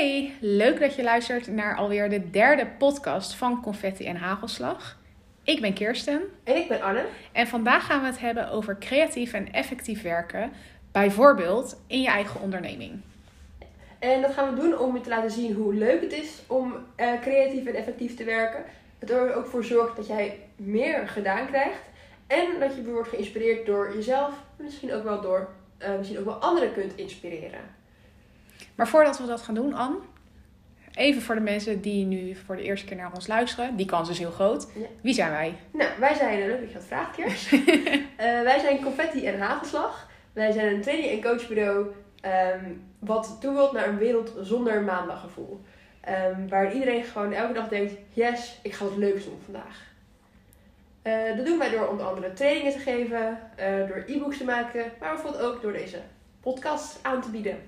Hey, leuk dat je luistert naar alweer de derde podcast van Confetti en Hagelslag. Ik ben Kirsten En ik ben Anne. en vandaag gaan we het hebben over creatief en effectief werken, bijvoorbeeld in je eigen onderneming. En dat gaan we doen om je te laten zien hoe leuk het is om eh, creatief en effectief te werken. Het er ook voor zorgt dat jij meer gedaan krijgt. En dat je wordt geïnspireerd door jezelf. En misschien ook wel door eh, misschien ook wel anderen kunt inspireren. Maar voordat we dat gaan doen, Anne, even voor de mensen die nu voor de eerste keer naar ons luisteren, die kans is heel groot. Ja. Wie zijn wij? Nou, wij zijn, leuk dat je dat vraagt, wij zijn Confetti en Hagelslag. Wij zijn een training- en coachbureau ehm, wat toe wilt naar een wereld zonder maandaggevoel. Ehm, waar iedereen gewoon elke dag denkt, yes, ik ga wat leuks doen vandaag. Eh, dat doen wij door onder andere trainingen te geven, eh, door e-books te maken, maar bijvoorbeeld ook door deze podcast aan te bieden.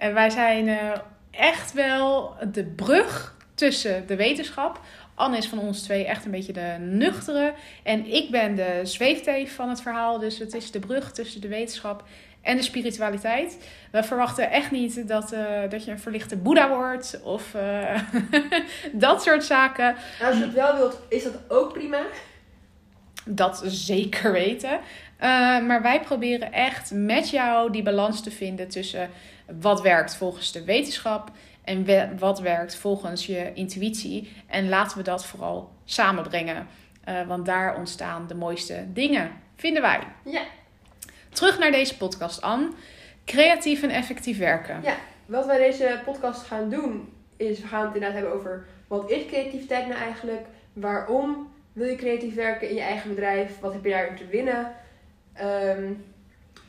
En wij zijn eh, echt wel de brug tussen de wetenschap. Anne is van ons twee echt een beetje de nuchtere. En ik ben de zweefteef van het verhaal. Dus het is de brug tussen de wetenschap en de spiritualiteit. We verwachten echt niet dat, eh, dat je een verlichte boeddha wordt. Of eh, dat soort zaken. En als je het wel wilt, is dat ook prima. Dat zeker weten. Maar wij proberen echt met jou die balans te vinden tussen wat werkt volgens de wetenschap en we- wat werkt volgens je intuïtie. En laten we dat vooral samenbrengen. Eh, want daar ontstaan de mooiste dingen, vinden wij. Ja. Terug naar deze podcast, Anne. Creatief en effectief werken. Ja, wat wij deze podcast gaan doen, is we gaan het inderdaad hebben over wat is creativiteit nou eigenlijk? Waarom wil je creatief werken in je eigen bedrijf? Wat heb je daarin te winnen? Ehm,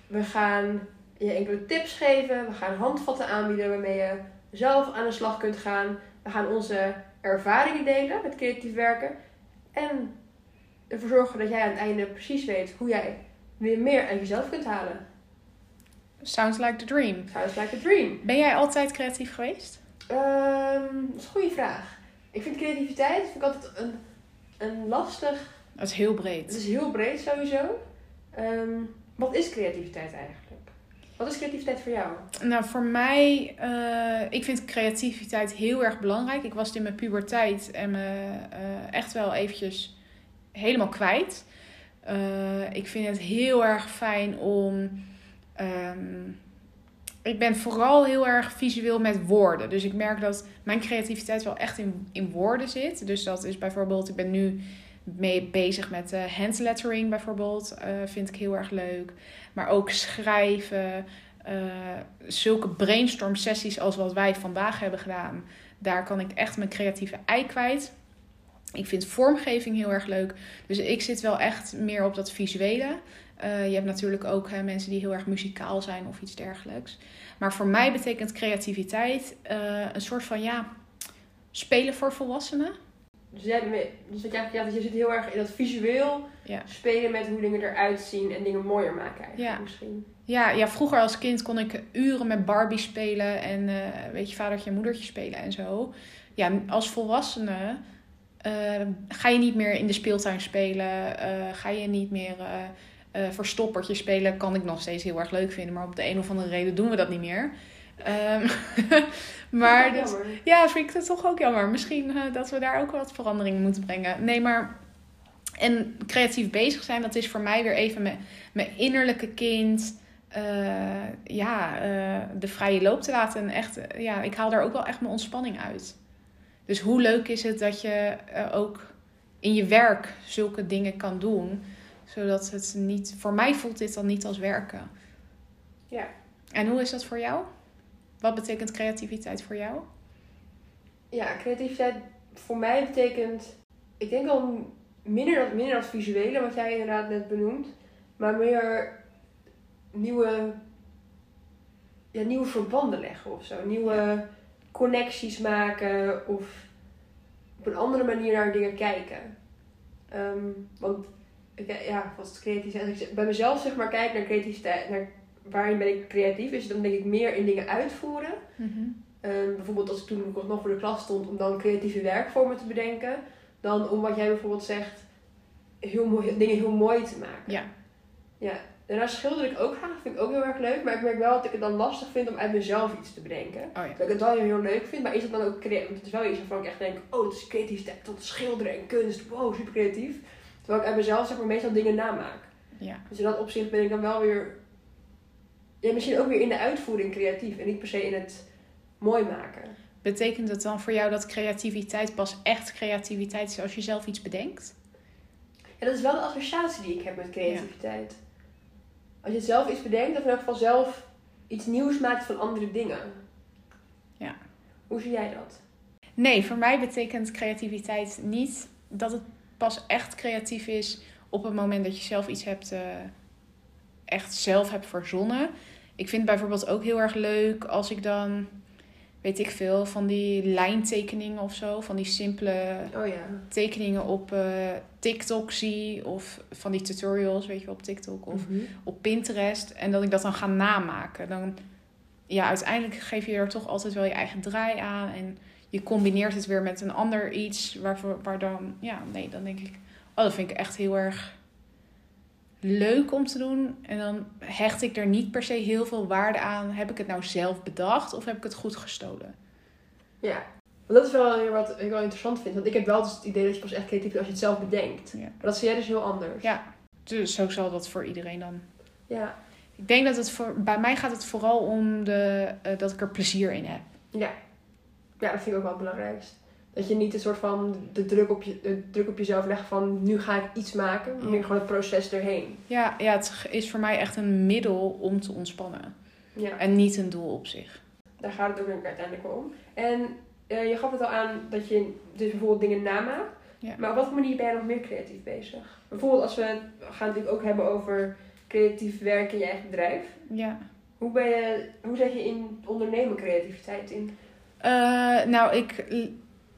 we gaan je enkele tips geven. We gaan handvatten aanbieden waarmee je zelf aan de slag kunt gaan. We gaan onze ervaringen delen met creatief werken. En ervoor zorgen dat jij aan het einde precies weet hoe jij weer meer uit jezelf kunt halen. Sounds like the dream. Sounds like a dream. Ben jij altijd creatief geweest? Ehm, dat is een goede vraag. Ik vind creativiteit vind ik altijd een, een lastig. Dat is heel Het breed. is heel breed sowieso. Ehm, wat is creativiteit eigenlijk? Wat is creativiteit voor jou? Nou, voor mij, eh, ik vind creativiteit heel erg belangrijk. Ik was in mijn puberteit en me eh, echt wel eventjes helemaal kwijt. Eh, ik vind het heel erg fijn om. ehm, ik ben vooral heel erg visueel met woorden. Dus ik merk dat mijn creativiteit wel echt in, in woorden zit. Dus dat is bijvoorbeeld, ik ben nu mee bezig met eh handlettering bijvoorbeeld. eh, vind ik heel erg leuk. Maar ook schrijven. eh, zulke brainstorm sessies als wat wij vandaag hebben gedaan. Daar kan ik echt mijn creatieve ei kwijt. Ik vind vormgeving heel erg leuk. Dus ik zit wel echt meer op dat visuele. Je hebt natuurlijk ook hè, mensen die heel erg muzikaal zijn of iets dergelijks. Maar voor mij betekent creativiteit een soort van ja, spelen voor volwassenen. Dus, jij, dus dat jij, ja, dus je zit heel erg in dat visueel Ja. spelen met hoe dingen eruit zien en dingen mooier maken eigenlijk Ja. misschien. Ja, ja, vroeger als kind kon ik uren met Barbie spelen en eh, weet je, vadertje en moedertje spelen en zo. Ja, als volwassene eh, ga je niet meer in de speeltuin spelen, eh, ga je niet meer verstoppertje spelen. Kan ik nog steeds heel erg leuk vinden, maar op de een of andere reden doen we dat niet meer. Ehm, maar Dat dus, ja, vind ik het toch ook jammer. Misschien eh, dat we daar ook wat verandering in moeten brengen. Nee, maar. En creatief bezig zijn, dat is voor mij weer even mijn, mijn innerlijke kind. eh, ja, eh, de vrije loop te laten. En echt, ja, ik haal daar ook wel echt mijn ontspanning uit. Dus hoe leuk is het dat je ook in je werk zulke dingen kan doen. Zodat het niet. Voor mij voelt dit dan niet als werken. Ja. En hoe is dat voor jou? Wat betekent creativiteit voor jou? Ja, creativiteit voor mij betekent, ik denk al minder dat, minder dat visuele, wat jij inderdaad net benoemt, maar meer nieuwe, ja, nieuwe verbanden leggen of zo. Nieuwe connecties maken of op een andere manier naar dingen kijken. Ehm, want ja, wat creativiteit? Als ik bij mezelf zeg maar kijk naar creativiteit, naar waarin ben ik creatief, is dan denk ik meer in dingen uitvoeren. Ehm, bijvoorbeeld als ik toen nog voor de klas stond om dan creatieve werkvormen te bedenken. Dan om wat jij bijvoorbeeld zegt, heel mooi, dingen heel mooi te maken. Ja. Ja, Daarnaast schilder ik ook graag, vind ik ook heel erg leuk. Maar ik merk wel dat ik het dan lastig vind om uit mezelf iets te bedenken. Oh ja. Dat ik het wel heel leuk vind, maar is het dan ook creatief? Want het is wel iets waarvan ik echt denk, oh, het is creativiteit, tot schilderen en kunst, wow, super creatief. Terwijl ik uit mezelf zeg maar meestal dingen namaak. Ja. Dus in dat opzicht ben ik dan wel weer, ja, misschien ook weer in de uitvoering creatief en niet per se in het mooi maken. Betekent het dan voor jou dat creativiteit pas echt creativiteit is als je zelf iets bedenkt? En dat is wel de associatie die ik heb met creativiteit. Als je zelf iets bedenkt, of in elk geval zelf iets nieuws maakt van andere dingen. Ja. Hoe zie jij dat? Nee, voor mij betekent creativiteit niet dat het pas echt creatief is op het moment dat je zelf iets hebt, eh, echt zelf hebt verzonnen. Ik vind bijvoorbeeld ook heel erg leuk als ik dan, weet ik veel, van die lijntekeningen of zo, van die simpele Oh ja. tekeningen op eh, TikTok zie of van die tutorials, weet je wel, op TikTok of Mhm. op Pinterest en dat ik dat dan ga namaken. Dan, ja, uiteindelijk geef je er toch altijd wel je eigen draai aan en je combineert het weer met een ander iets waarvoor, waar dan, ja, nee, dan denk ik, oh, dat vind ik echt heel erg leuk om te doen. En dan hecht ik er niet per se heel veel waarde aan. Heb ik het nou zelf bedacht of heb ik het goed gestolen? Ja. Want dat is wel wat ik wel interessant vind. Want ik heb wel dus het idee dat je pas echt creatief bent als je het zelf bedenkt. Ja. Maar dat zie jij dus heel anders. Ja. Dus zo zal dat voor iedereen dan. Ja. Ik denk dat het voor, bij mij gaat het vooral om de, eh, dat ik er plezier in heb. Ja. Ja, dat vind ik ook wel het belangrijkst. Dat je niet een soort van de druk op, je, de druk op jezelf legt van nu ga ik iets maken. Maar Ja. meer gewoon het proces erheen. Ja, ja, het is voor mij echt een middel om te ontspannen. Ja. En niet een doel op zich. Daar gaat het ook ik uiteindelijk wel om. En eh, je gaf het al aan dat je dus bijvoorbeeld dingen namaakt. Ja. Maar op wat manier ben je nog meer creatief bezig? Bijvoorbeeld als we we gaan het natuurlijk ook hebben over creatief werken in je eigen bedrijf. Ja. Hoe, ben je, hoe zet je in ondernemen creativiteit in? Eh, nou, ik,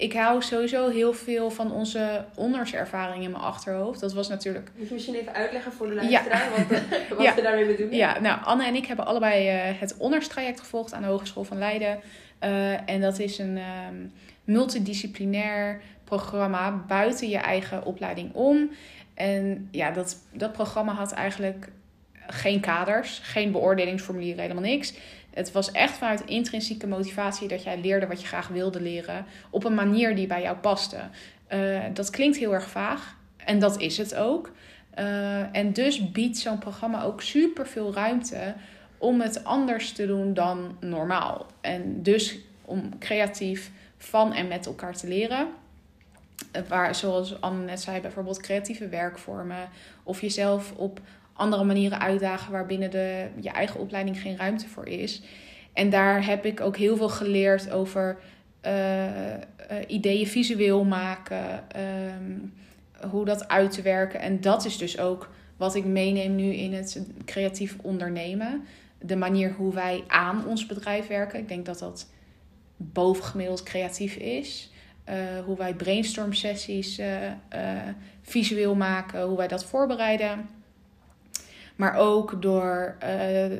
ik hou sowieso heel veel van onze onderservaring in mijn achterhoofd. Dat was natuurlijk... Moet je misschien even uitleggen voor de Ja. luisteraar wat, eh, wat Ja. we daarmee bedoelen? Ja, nou, Anne en ik hebben allebei eh, het onderstraject gevolgd aan de Hogeschool van Leiden. Eh, en dat is een ehm, multidisciplinair programma buiten je eigen opleiding om. En ja, dat, dat programma had eigenlijk geen kaders, geen beoordelingsformulieren, helemaal niks. Het was echt vanuit intrinsieke motivatie dat jij leerde wat je graag wilde leren op een manier die bij jou paste. Eh, dat klinkt heel erg vaag en dat is het ook. Eh, en dus biedt zo'n programma ook super veel ruimte om het anders te doen dan normaal. En dus om creatief van en met elkaar te leren. Eh, Waar, zoals Anne net zei, bijvoorbeeld creatieve werkvormen. Of jezelf op andere manieren uitdagen waarbinnen de, je eigen opleiding geen ruimte voor is. En daar heb ik ook heel veel geleerd over eh, eh, ideeën visueel maken. ehm, hoe dat uit te werken. En dat is dus ook wat ik meeneem nu in het creatief ondernemen. De manier hoe wij aan ons bedrijf werken. Ik denk dat dat bovengemiddeld creatief is. Eh, hoe wij brainstorm sessies visueel maken, hoe wij dat voorbereiden. Maar ook door eh, eh,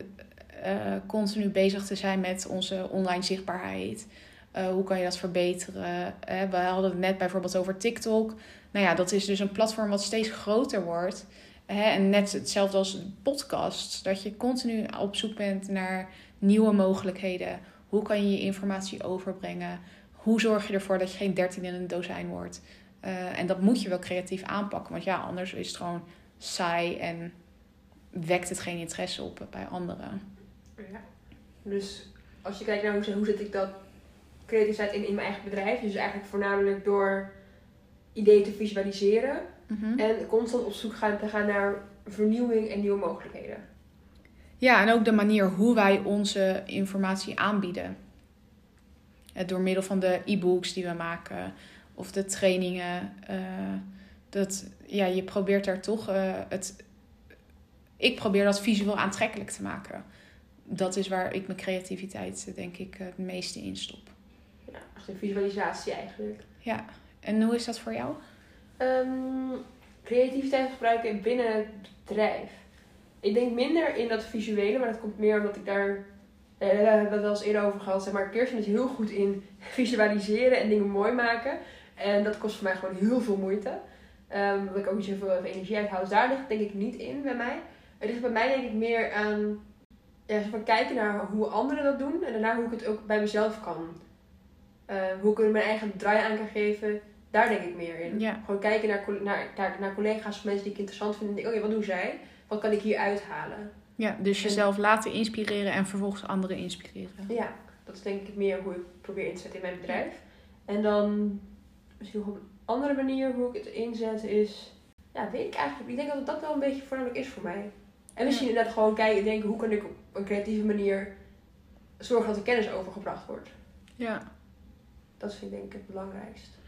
continu bezig te zijn met onze online zichtbaarheid. Eh, hoe kan je dat verbeteren? We hadden het net bijvoorbeeld over TikTok. Nou ja, dat is dus een platform wat steeds groter wordt. En net hetzelfde als podcast. Dat je continu op zoek bent naar nieuwe mogelijkheden. Hoe kan je je informatie overbrengen? Hoe zorg je ervoor dat je geen dertien in een dozijn wordt? En dat moet je wel creatief aanpakken. Want ja, anders is het gewoon saai en wekt het geen interesse op bij anderen. Ja. Dus als je kijkt naar hoe, hoe zet ik dat creativiteit in, in mijn eigen bedrijf. Dus eigenlijk voornamelijk door ideeën te visualiseren. Mhm. En constant op zoek gaan te gaan naar vernieuwing en nieuwe mogelijkheden. Ja, en ook de manier hoe wij onze informatie aanbieden. Door middel van de e-books die we maken of de trainingen. eh, dat, ja, je probeert daar toch eh, het. Ik probeer dat visueel aantrekkelijk te maken. Dat is waar ik mijn creativiteit, eh, denk ik, het meeste in stop. Ja, echt een visualisatie eigenlijk. Ja, en hoe is dat voor jou? Ehm, creativiteit gebruiken binnen het bedrijf. Ik denk minder in dat visuele, maar dat komt meer omdat ik daar. eh, daar hebben we het wel eens eerder over gehad. Zeg maar, Kirsten is heel goed in visualiseren en dingen mooi maken. En dat kost voor mij gewoon heel veel moeite. Ehm dat ik ook niet zoveel energie uithoud. Dus daar ligt denk ik niet in bij mij. Het ligt bij mij denk ik meer aan ja, zo van kijken naar hoe anderen dat doen en daarna hoe ik het ook bij mezelf kan. Eh, hoe ik er mijn eigen draai aan kan geven, daar denk ik meer in. Ja. Gewoon kijken naar, naar, naar, naar collega's of mensen die ik interessant vind en denk, oké, wat doen zij? Wat kan ik hier uithalen? Ja, dus jezelf laten inspireren en vervolgens anderen inspireren. Ja, dat is denk ik meer hoe ik probeer in te zetten in mijn bedrijf. En dan misschien nog een andere manier hoe ik het inzet is, ja, weet ik eigenlijk. Ik denk dat dat wel een beetje voornamelijk is voor mij. En misschien inderdaad gewoon kijken, denken hoe kan ik op een creatieve manier zorgen dat de kennis overgebracht wordt. Ja. Dat vind ik denk ik het belangrijkst.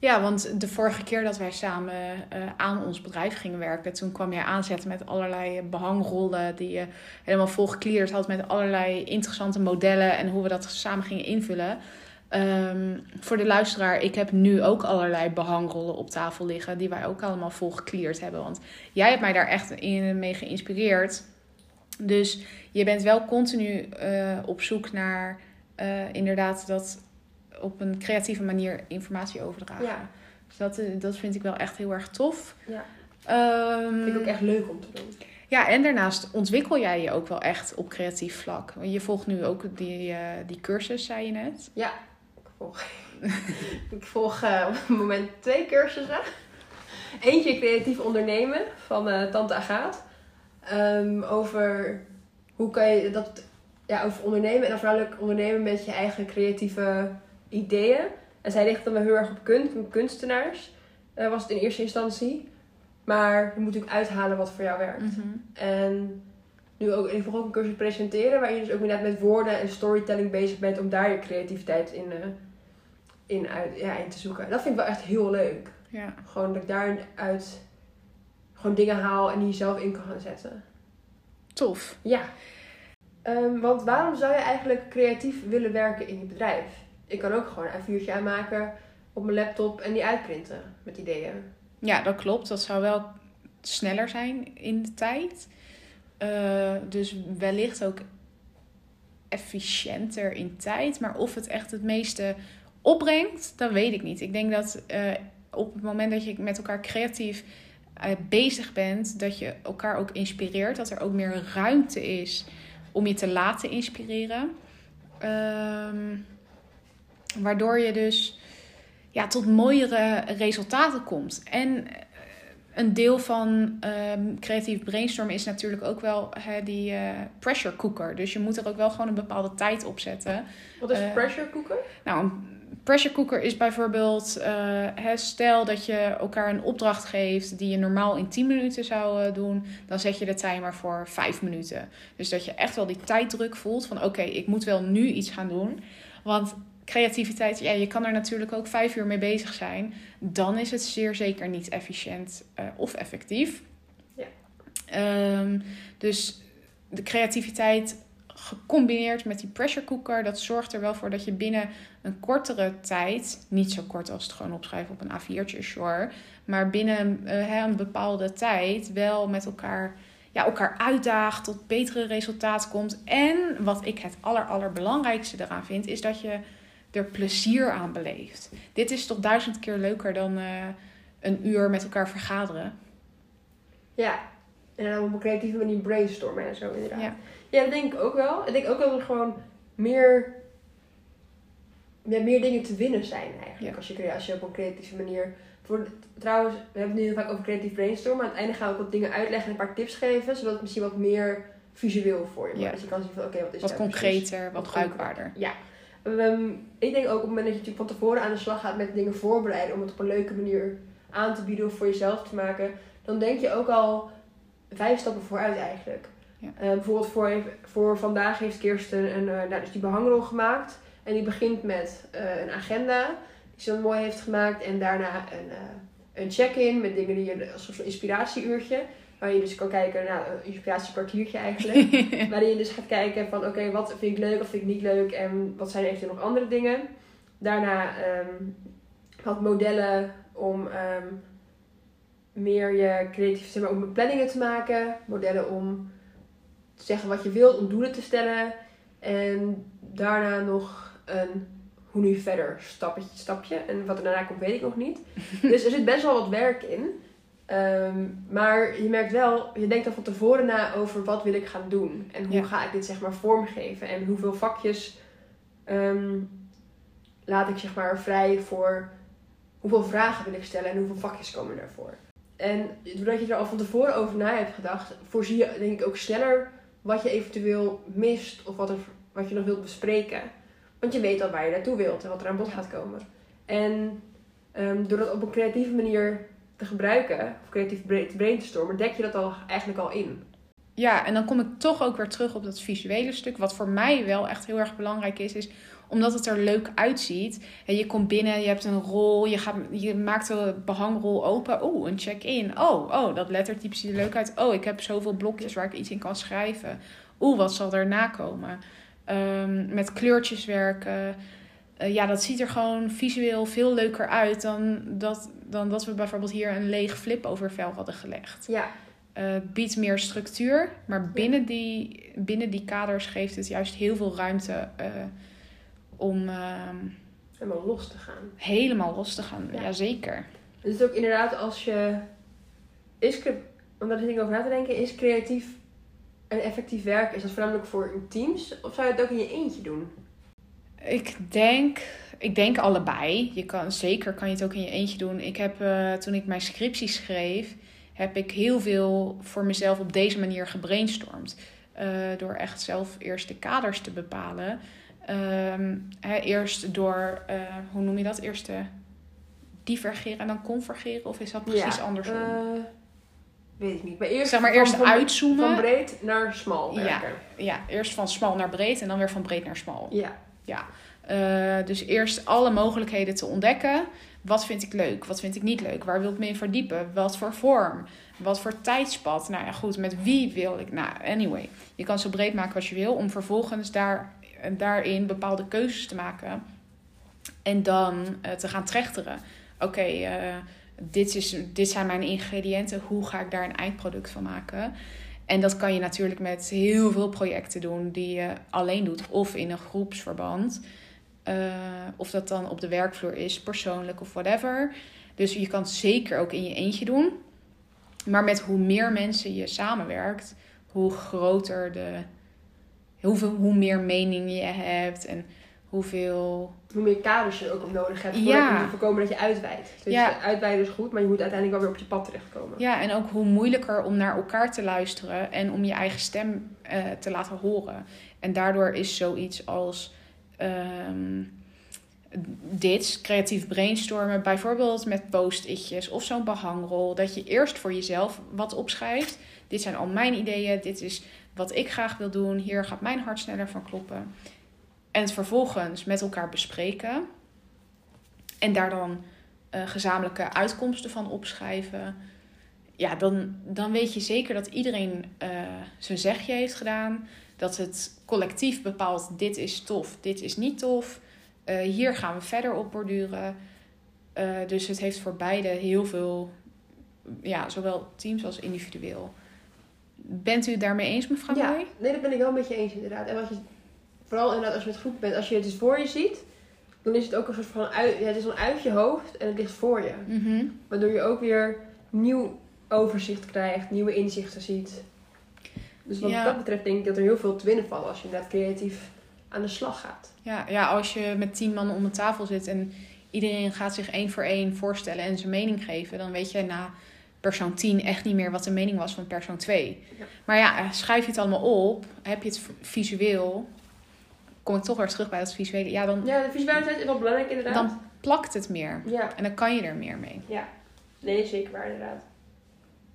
Ja, want de vorige keer dat wij samen eh, aan ons bedrijf gingen werken, toen kwam jij aanzetten met allerlei behangrollen die je helemaal vol gekleerd had met allerlei interessante modellen en hoe we dat samen gingen invullen. Ehm, voor de luisteraar, ik heb nu ook allerlei behangrollen op tafel liggen die wij ook allemaal vol gekleerd hebben. Want jij hebt mij daar echt in, mee geïnspireerd. Dus je bent wel continu eh, op zoek naar eh, inderdaad dat op een creatieve manier informatie overdragen. Ja. Dus dat, eh, dat vind ik wel echt heel erg tof. Ja. Ehm, Vind ik ook echt leuk om te doen. Ja, en daarnaast ontwikkel jij je ook wel echt op creatief vlak. Je volgt nu ook die, die cursus, zei je net. Ja, volg, ik volg eh, op het moment twee cursussen. Eentje creatief ondernemen van eh, Tante Agaat. Ehm, over hoe kan je dat, ja, over ondernemen en dan ondernemen met je eigen creatieve ideeën. En zij richt dan wel heel erg op kunst, kunstenaars, eh, was het in eerste instantie. Maar je moet natuurlijk uithalen wat voor jou werkt. En nu ook, ik volg ook een cursus presenteren, waar je dus ook inderdaad met woorden en storytelling bezig bent om daar je creativiteit in, eh, in, uit, ja, in te zoeken. Dat vind ik wel echt heel leuk. Ja. Gewoon dat ik daaruit gewoon dingen haal en die zelf in kan gaan zetten. Tof. Ja. Ehm, want waarom zou je eigenlijk creatief willen werken in je bedrijf? Ik kan ook gewoon een vuurtje aanmaken op mijn laptop en die uitprinten met ideeën. Ja, dat klopt. Dat zou wel sneller zijn in de tijd. Eh, dus wellicht ook efficiënter in tijd. Maar of het echt het meeste opbrengt, dat weet ik niet. Ik denk dat eh, op het moment dat je met elkaar creatief eh, bezig bent, dat je elkaar ook inspireert. Dat er ook meer ruimte is om je te laten inspireren. Ehm, waardoor je dus ja, tot mooiere resultaten komt. En eh, een deel van ehm, creatief brainstormen is natuurlijk ook wel die eh, pressure cooker. Dus je moet er ook wel gewoon een bepaalde tijd op zetten. Wat is pressure cooker? Nou, een pressure cooker is bijvoorbeeld, eh, stel dat je elkaar een opdracht geeft die je normaal in 10 minuten zou eh, doen, dan zet je de timer voor 5 minuten. Dus dat je echt wel die tijddruk voelt van oké, ik moet wel nu iets gaan doen. Want creativiteit, ja, je kan er natuurlijk ook vijf uur mee bezig zijn. Dan is het zeer zeker niet efficiënt eh, of effectief. Ja. Ehm, dus de creativiteit gecombineerd met die pressure cooker, dat zorgt er wel voor dat je binnen een kortere tijd, niet zo kort als het gewoon opschrijven op een A4'tje, sure, maar binnen eh, een bepaalde tijd wel met elkaar, ja, elkaar uitdaagt, tot betere resultaten komt. En wat ik het aller, allerbelangrijkste eraan vind, is dat je er plezier aan beleeft. Dit is toch duizend keer leuker dan eh, een uur met elkaar vergaderen. Ja. En dan op een creatieve manier brainstormen en zo inderdaad. Ja. Ja, dat denk ik ook wel. Ik denk ook dat er gewoon meer, ja, meer dingen te winnen zijn eigenlijk. Ja. Als, je, als je op een creatieve manier... Voor, trouwens, we hebben het nu heel vaak over creatief brainstormen. Aan het einde gaan we ook wat dingen uitleggen en een paar tips geven. Zodat het misschien wat meer visueel voor je wordt. Ja. Dus je kan zien van, oké, wat is Wat precies? concreter, wat Wat bruikbaarder. Ja. Ehm, ik denk ook op het moment dat je natuurlijk van tevoren aan de slag gaat met dingen voorbereiden. Om het op een leuke manier aan te bieden of voor jezelf te maken. Dan denk je ook al vijf stappen vooruit eigenlijk. Ja. Eh, bijvoorbeeld voor, voor vandaag heeft Kirsten een, eh, nou, dus die behangrol gemaakt. En die begint met eh, een agenda die ze dan mooi heeft gemaakt. En daarna een, een check-in met dingen die je als een soort inspiratieuurtje. Waar je dus kan kijken naar een inspiratiekwartiertje eigenlijk. Waarin je dus gaat kijken van oké, wat vind ik leuk of vind ik niet leuk en wat zijn eventueel nog andere dingen. Daarna ehm, wat modellen om ehm, meer je creatief, zeg maar, om planningen te maken. Modellen om zeggen wat je wilt, om doelen te stellen. En daarna nog een hoe nu verder stapje, stapje. En wat er daarna komt weet ik nog niet. dus er zit best wel wat werk in. Ehm, maar je merkt wel, je denkt dan van tevoren na over wat wil ik gaan doen. En hoe Ja. ga ik dit zeg maar vormgeven. En hoeveel vakjes ehm, laat ik zeg maar vrij voor hoeveel vragen wil ik stellen en hoeveel vakjes komen daarvoor. En doordat je er al van tevoren over na hebt gedacht, voorzie je denk ik ook sneller wat je eventueel mist of wat, er, wat je nog wilt bespreken. Want je weet al waar je naartoe wilt en wat er aan bod gaat komen. En ehm, door dat op een creatieve manier te gebruiken, of creatief te brainstormen, dek je dat al eigenlijk al in. Ja, en dan kom ik toch ook weer terug op dat visuele stuk. Wat voor mij wel echt heel erg belangrijk is, is omdat het er leuk uitziet. En je komt binnen, je hebt een rol, je, gaat, je maakt de behangrol open. Oeh, een check-in. Oh, oh, dat lettertype ziet er leuk uit. Oh, ik heb zoveel blokjes waar ik iets in kan schrijven. Oeh, wat zal erna komen? Ehm, met kleurtjes werken. Eh, ja, dat ziet er gewoon visueel veel leuker uit dan dat, dan dat we bijvoorbeeld hier een leeg flip over vel hadden gelegd. Ja, het biedt meer structuur, maar binnen die, binnen die kaders geeft het juist heel veel ruimte eh, om ehm, helemaal los te gaan. helemaal los te gaan. Ja. Jazeker. Dus het is ook inderdaad als je. Is, om daar dingen over na te denken, is creatief en effectief werken, is dat voornamelijk voor teams? Of zou je het ook in je eentje doen? Ik denk, ik denk allebei. Je kan, zeker kan je het ook in je eentje doen. Ik heb, eh, toen ik mijn scriptie schreef, heb ik heel veel voor mezelf op deze manier gebrainstormd. Eh, door echt zelf eerst de kaders te bepalen. Ehm, hè, eerst door, eh, hoe noem je dat? Eerst eh, divergeren en dan convergeren? Of is dat precies Ja, andersom? eh, weet ik niet. Maar eerst, zeg maar van- eerst van, uitzoomen. Van breed naar smal Ja. werken. ja, eerst van smal naar breed en dan weer van breed naar smal. Ja. Eh, dus eerst alle mogelijkheden te ontdekken. Wat vind ik leuk? Wat vind ik niet leuk? Waar wil ik me in verdiepen? Wat voor vorm? Wat voor tijdspad? Nou ja, goed, met wie wil ik? Nou, anyway. Je kan zo breed maken als je wil. Om vervolgens daar, daarin bepaalde keuzes te maken. En dan eh, te gaan trechteren. Oké, eh, dit, is, dit zijn mijn ingrediënten. Hoe ga ik daar een eindproduct van maken? En dat kan je natuurlijk met heel veel projecten doen die je alleen doet of in een groepsverband. Eh, of dat dan op de werkvloer is, persoonlijk of whatever. Dus je kan het zeker ook in je eentje doen. Maar met hoe meer mensen je samenwerkt, hoe groter de. Hoeveel, hoe meer mening je hebt en hoeveel. Hoe meer kaders je ook op nodig hebt. Ja. Om te voorkomen dat je uitwijdt. Dus Ja. uitwijden is goed, maar je moet uiteindelijk wel weer op je pad terechtkomen. Ja, en ook hoe moeilijker om naar elkaar te luisteren en om je eigen stem eh, te laten horen. En daardoor is zoiets als ehm, dit, creatief brainstormen, bijvoorbeeld met post-itjes of zo'n behangrol, dat je eerst voor jezelf wat opschrijft. Dit zijn al mijn ideeën, dit is wat ik graag wil doen, hier gaat mijn hart sneller van kloppen. En het vervolgens met elkaar bespreken. En daar dan eh, gezamenlijke uitkomsten van opschrijven. Ja, dan, dan weet je zeker dat iedereen eh, zijn zegje heeft gedaan. Dat het collectief bepaalt: dit is tof, dit is niet tof. Eh, hier gaan we verder op borduren. Dus het heeft voor beide heel veel, ja, zowel teams als individueel. Bent u het daarmee eens, mevrouw Ja, nee, dat ben ik wel met je eens inderdaad. En wat je, vooral inderdaad als je met groep bent, als je het dus voor je ziet, dan is het ook een soort van uit, ja, het is dan uit je hoofd en het ligt voor je. Mhm. Waardoor je ook weer nieuw overzicht krijgt, nieuwe inzichten ziet. Dus wat Ja. dat betreft denk ik dat er heel veel te winnen valt als je inderdaad creatief aan de slag gaat. Ja, ja, als je met tien man om de tafel zit en iedereen gaat zich één voor één voorstellen en zijn mening geven, dan weet je na persoon 10 echt niet meer wat de mening was van persoon 2. Ja. Maar ja, schrijf je het allemaal op, heb je het visueel, kom ik toch weer terug bij dat visuele, ja, dan Ja, de visualiteit is wel belangrijk inderdaad. Dan- plakt het meer Ja, en dan kan je er meer mee. nee, zeker waar inderdaad.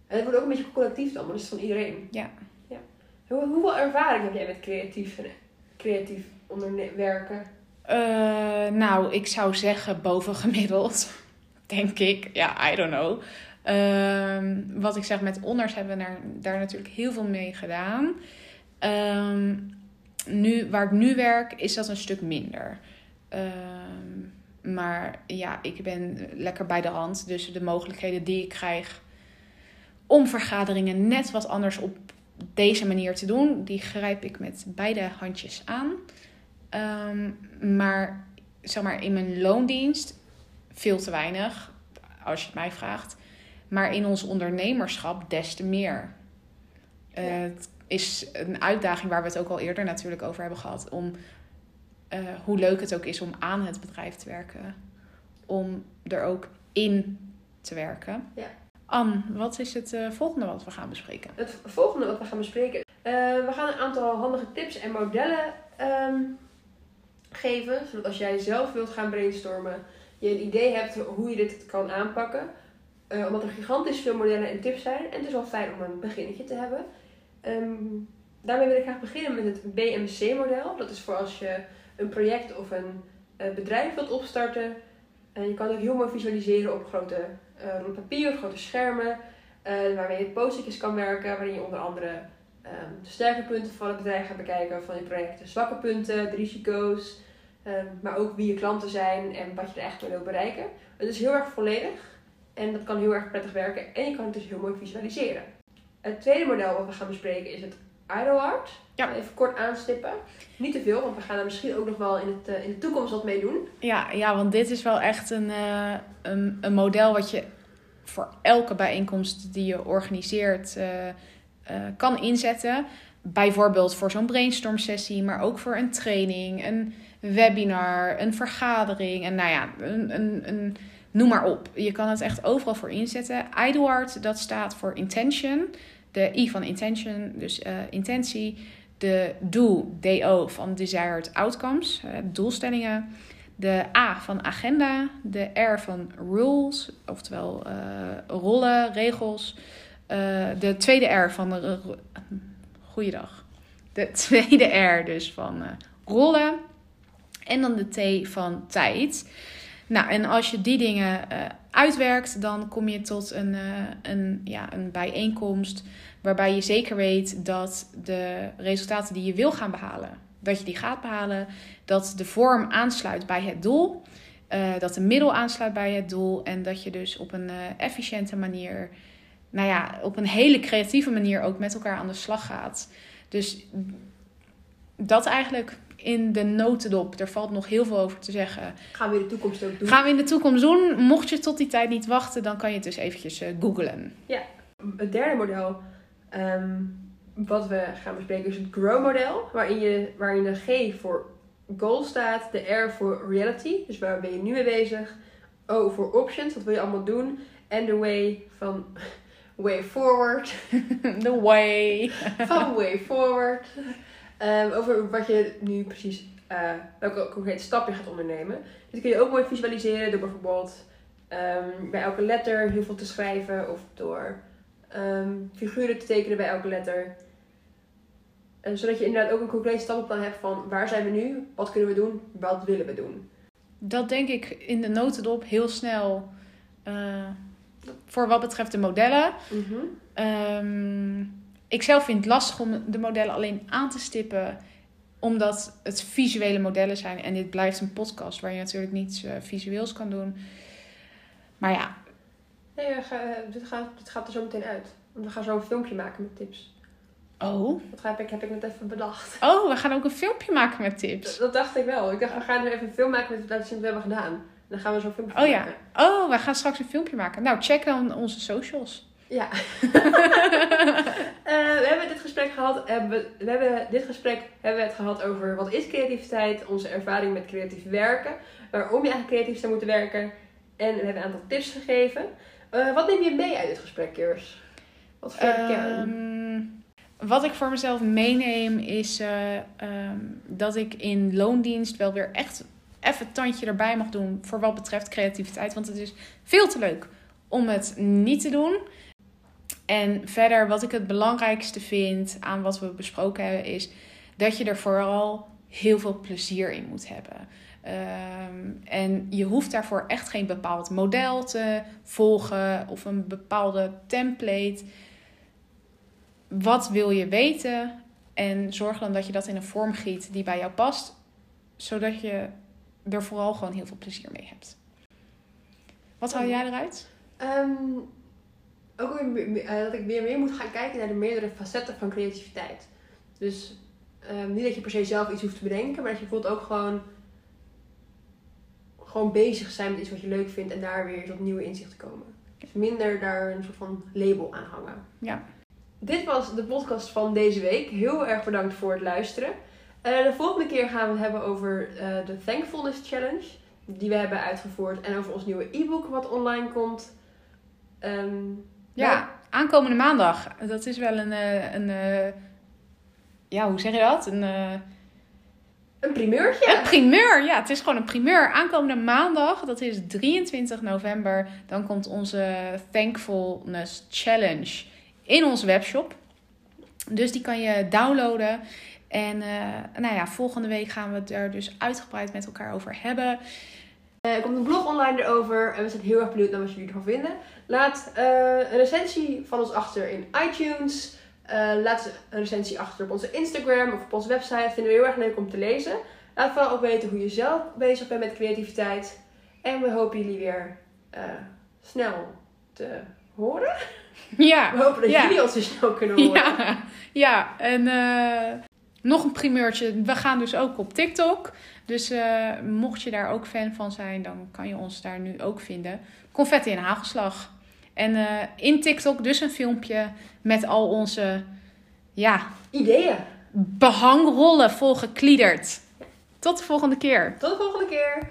En het wordt ook een beetje collectief dan, want het is van iedereen. Ja. ja. Hoe, hoeveel ervaring heb jij met creatief, creatief onderwerken? Eh, nou, ik zou zeggen bovengemiddeld, denk ik. Ja, I don't know. Ehm, wat ik zeg, met onders hebben we daar, daar natuurlijk heel veel mee gedaan. Ehm, nu, waar ik nu werk, is dat een stuk minder. Ehm, maar ja, ik ben lekker bij de hand. Dus de mogelijkheden die ik krijg om vergaderingen net wat anders op deze manier te doen, die grijp ik met beide handjes aan. Maar zeg maar in mijn loondienst veel te weinig, als je het mij vraagt. Maar in ons ondernemerschap des te meer. Uh, Het is een uitdaging waar we het ook al eerder natuurlijk over hebben gehad. Om uh, hoe leuk het ook is om aan het bedrijf te werken. Om er ook in te werken. Ja. Anne, wat is het uh, volgende wat we gaan bespreken? Het volgende wat we gaan bespreken. we gaan een aantal handige tips en modellen um, geven. Zodat als jij zelf wilt gaan brainstormen, je een idee hebt hoe je dit kan aanpakken. Uh, omdat er gigantisch veel modellen en tips zijn. En het is wel fijn om een beginnetje te hebben. Um, daarmee wil ik graag beginnen met het BMC-model. Dat is voor als je een project of een uh, bedrijf wilt opstarten. En je kan het ook heel mooi visualiseren op grote uh, papier of grote schermen. waarmee je post kan werken. Waarin je onder andere um, de sterke punten van het bedrijf gaat bekijken. Van je project. De zwakke punten, de risico's. Maar ook wie je klanten zijn en wat je er echt mee wilt bereiken. Het is heel erg volledig. En dat kan heel erg prettig werken. En je kan het dus heel mooi visualiseren. Het tweede model wat we gaan bespreken is het idle art. Ja. Even kort aanstippen. Niet te veel, want we gaan er misschien ook nog wel in, het, uh, in de toekomst wat mee doen. Ja, ja want dit is wel echt een, uh, een, een model wat je voor elke bijeenkomst die je organiseert uh, kan inzetten. Bijvoorbeeld voor zo'n brainstorm sessie, maar ook voor een training, een webinar, een vergadering. En nou ja, een, een, een noem maar op. Je kan het echt overal voor inzetten. Idleart, dat staat voor intention. De I van intention, dus uh, intentie. De do, DO van desired outcomes, uh, doelstellingen. De A van agenda. De R van rules, oftewel uh, rollen, regels. de tweede R van de. Goeiedag. De tweede R dus van rollen. En dan de T van tijd. Nou, en als je die dingen uh, uitwerkt, dan kom je tot een, uh, een, ja, een bijeenkomst waarbij je zeker weet dat de resultaten die je wil gaan behalen, dat je die gaat behalen, dat de vorm aansluit bij het doel, uh, dat de middel aansluit bij het doel en dat je dus op een efficiënte manier, nou ja, op een hele creatieve manier ook met elkaar aan de slag gaat. Dus dat eigenlijk in de notendop. Er valt nog heel veel over te zeggen. Gaan we in de toekomst ook doen? Gaan we in de toekomst doen. Mocht je tot die tijd niet wachten, dan kan je het dus eventjes uh, googlen. Ja, het derde model um, wat we gaan bespreken is het GROW-model. Waarin, je, waarin de G voor goal staat, de R voor reality. Dus waar ben je nu mee bezig? O voor options, wat wil je allemaal doen? En de way van way forward. The way. van way forward. Um, over wat je nu precies, uh, welke concrete stap je gaat ondernemen. Dit kun je ook mooi visualiseren door bijvoorbeeld um, bij elke letter heel veel te schrijven of door um, figuren te tekenen bij elke letter. En zodat je inderdaad ook een concreet stappenplan hebt van waar zijn we nu, wat kunnen we doen, wat willen we doen. Dat denk ik in de notendop heel snel uh, voor wat betreft de modellen. Mm -hmm ik zelf vind het lastig om de modellen alleen aan te stippen, omdat het visuele modellen zijn. En dit blijft een podcast waar je natuurlijk niets uh, visueels kan doen. Maar ja. Nee, ga, dit, gaat, dit gaat er zo meteen uit. Want we gaan zo een filmpje maken met tips. Oh. Dat heb ik, heb ik net even bedacht. Oh, we gaan ook een filmpje maken met tips. Dat, dacht ik wel. Ik dacht, we gaan nu even een film maken met wat we hebben gedaan. Dan gaan we zo'n filmpje oh, maken. Ja. Oh, we gaan straks een filmpje maken. Nou, check dan onze socials. Ja. uh, we hebben dit gesprek gehad. Hebben, we hebben dit gesprek hebben we het gehad over wat is creativiteit, onze ervaring met creatief werken, waarom je eigenlijk creatief zou moeten werken. En we hebben een aantal tips gegeven. Uh, wat neem je mee uit dit gesprek, Keurs? Wat voor um, kern? Wat ik voor mezelf meeneem is uh, um, dat ik in loondienst wel weer echt even een tandje erbij mag doen voor wat betreft creativiteit. Want het is veel te leuk om het niet te doen. En verder, wat ik het belangrijkste vind aan wat we besproken hebben, is dat je er vooral heel veel plezier in moet hebben. Um, en je hoeft daarvoor echt geen bepaald model te volgen of een bepaalde template. Wat wil je weten? En zorg dan dat je dat in een vorm giet die bij jou past, zodat je er vooral gewoon heel veel plezier mee hebt. Wat haal jij eruit? Um, ook weer, uh, dat ik weer meer moet gaan kijken naar de meerdere facetten van creativiteit. Dus um, niet dat je per se zelf iets hoeft te bedenken, maar dat je bijvoorbeeld ook gewoon, gewoon bezig zijn met iets wat je leuk vindt en daar weer tot nieuwe inzichten komen. Dus minder daar een soort van label aan hangen. Ja. Dit was de podcast van deze week. Heel erg bedankt voor het luisteren. Uh, de volgende keer gaan we het hebben over uh, de Thankfulness Challenge. Die we hebben uitgevoerd. En over ons nieuwe e-book wat online komt. Um, ja, aankomende maandag. Dat is wel een... Uh, een ja, hoe zeg je dat? Een... Een primeurtje? Een primeur, ja. Het is gewoon een primeur. Aankomende maandag, dat is 23 november, dan komt onze Thankfulness Challenge in onze webshop. Dus die kan je downloaden. En uh, nou ja, volgende week gaan we het er dus uitgebreid met elkaar over hebben. Uh, er komt een blog online erover en we zijn heel erg benieuwd naar wat jullie ervan vinden. Laat uh, een recensie van ons achter in iTunes. laat een recensie achter op onze Instagram of op onze website. Vinden we heel erg leuk om te lezen. Laat vooral ook weten hoe je zelf bezig bent met creativiteit. En we hopen jullie weer snel te horen. Ja. We hopen dat jullie ons zo snel kunnen horen. Ja, ja. en nog een primeurtje. We gaan dus ook op TikTok. Dus uh, mocht je daar ook fan van zijn, dan kan je ons daar nu ook vinden. Confetti en hagelslag. En uh, in TikTok dus een filmpje met al onze ja, ideeën. Behangrollen volgekliederd. Tot de volgende keer. Tot de volgende keer.